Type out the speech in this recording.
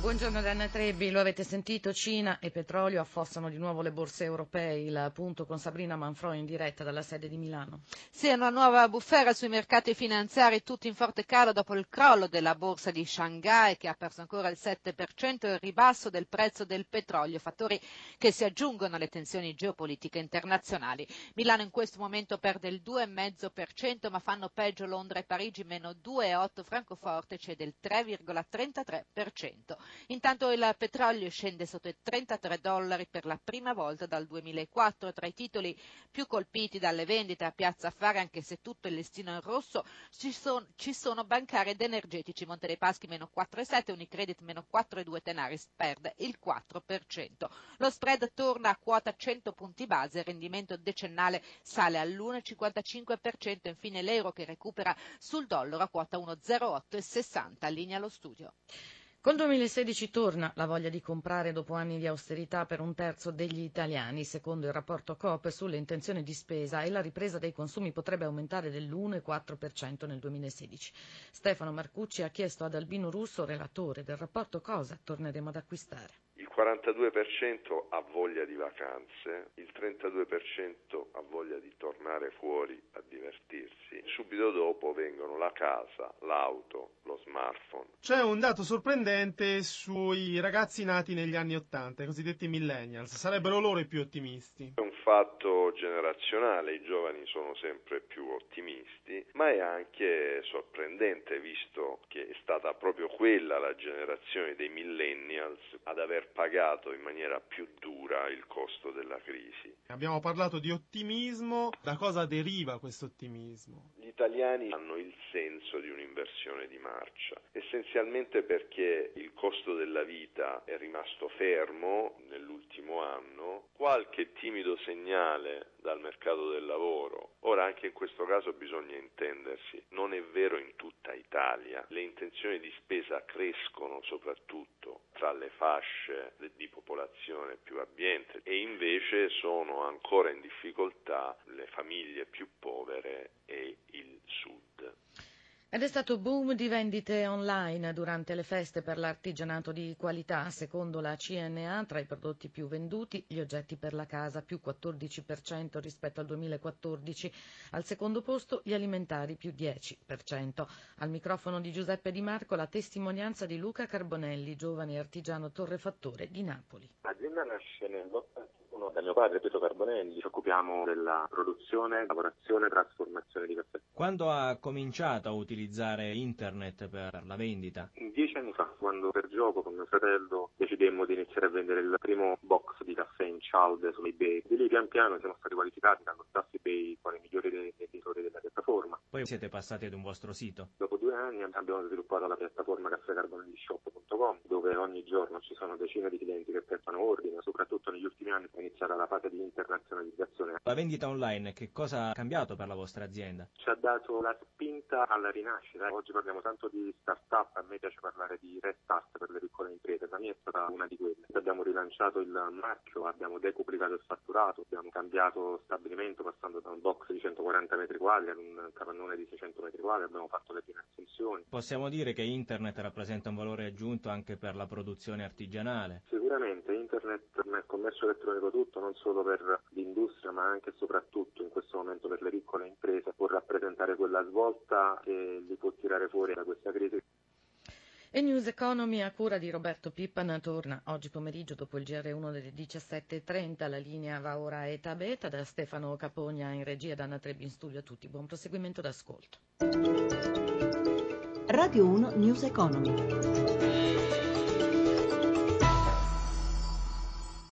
Buongiorno Danna Trebbi, lo avete sentito, Cina e petrolio affossano di nuovo le borse europee, il punto con Sabrina Manfro in diretta dalla sede di Milano. Sì, una nuova bufera sui mercati finanziari, tutti in forte calo dopo il crollo della borsa di Shanghai che ha perso ancora il 7% e il ribasso del prezzo del petrolio, fattori che si aggiungono alle tensioni geopolitiche internazionali. Milano in questo momento perde il 2,5% ma fanno peggio Londra e Parigi, meno 2,8%, Francoforte cede il 3,33%. Intanto il petrolio scende sotto i 33 dollari per la prima volta dal 2004. Tra i titoli più colpiti dalle vendite a Piazza Affari, anche se tutto il listino in rosso, ci sono, ci sono bancari ed energetici. Monte dei Paschi meno 4,7, Unicredit meno 4,2, Tenaris perde il 4%. Lo spread torna a quota 100 punti base, il rendimento decennale sale all'1,55%. Infine l'euro che recupera sul dollaro a quota 1,08,60. Linea allo studio. Col 2016 torna la voglia di comprare dopo anni di austerità per un terzo degli italiani, secondo il rapporto Coop sulle intenzioni di spesa e la ripresa dei consumi potrebbe aumentare dell'1,4% nel 2016. Stefano Marcucci ha chiesto ad Albino Russo, relatore del rapporto cosa torneremo ad acquistare. Il 42% ha voglia di vacanze, il 32% ha voglia di tornare fuori a divertirsi. Subito dopo vengono la casa, l'auto, lo smartphone. C'è un dato sorprendente sui ragazzi nati negli anni Ottanta, i cosiddetti millennials. Sarebbero loro i più ottimisti. È un fatto generazionale, i giovani sono sempre più ottimisti, ma è anche sorprendente visto che è stata proprio quella la generazione dei millennials ad aver pagato in maniera più dura il costo della crisi. Abbiamo parlato di ottimismo, da cosa deriva questo ottimismo? Gli italiani hanno il senso di un'inversione di marcia, essenzialmente perché il costo della vita è rimasto fermo nell'ultimo anno, qualche timido segnale dal mercato del lavoro. Ora anche in questo caso bisogna intendersi, non è vero in tutta Italia, le intenzioni di spesa crescono soprattutto tra le fasce di popolazione più abbiente e invece sono ancora in difficoltà le famiglie più povere e il sud. Ed è stato boom di vendite online durante le feste per l'artigianato di qualità. Secondo la CNA, tra i prodotti più venduti, gli oggetti per la casa più 14% rispetto al 2014. Al secondo posto gli alimentari più 10%. Al microfono di Giuseppe Di Marco la testimonianza di Luca Carbonelli, giovane artigiano torrefattore di Napoli. L'azienda nasce nell'81 da mio padre Pietro Carbonelli, ci occupiamo della produzione, lavorazione e trasformazione di caffè. Quando ha cominciato a utilizzare internet per la vendita? Dieci anni fa, quando per gioco con mio fratello decidemmo di iniziare a vendere il primo box di caffè in cialde su eBay. Di lì pian piano siamo stati qualificati dallo staff eBay quale migliori venditori della piattaforma. Poi siete passati ad un vostro sito? Dopo due anni abbiamo sviluppato la piattaforma caffècarbonellishop.com dove ogni giorno ci sono decine di clienti che effettuano ordine, soprattutto negli ultimi anni è iniziata la fase di internazionalizzazione. La vendita online che cosa ha cambiato per la vostra azienda? Ci ha dato la spinta alla rinascita. Oggi parliamo tanto di start-up, a me piace parlare di restart per le piccole imprese, la mia è stata una di quelle. Abbiamo rilanciato il marchio, abbiamo decuplicato il fatturato, abbiamo cambiato stabilimento passando da un box di 140 metri quadri ad un capannone di 600 metri quadri, abbiamo fatto le prime assunzioni. Possiamo dire che internet rappresenta un valore aggiunto anche per la produzione artigianale? Sicuramente internet nel commercio elettronico tutto, non solo per l'industria ma anche e soprattutto in questo momento per le piccole imprese, può rappresentare quella svolta che li può tirare fuori da questa crisi. E News Economy a cura di Roberto Pippan torna oggi pomeriggio dopo il GR1 delle 17.30. La linea va ora a Eta Beta da Stefano Capogna in regia da Anna Trebbi in studio a tutti. Buon proseguimento d'ascolto. Radio 1 News Economy.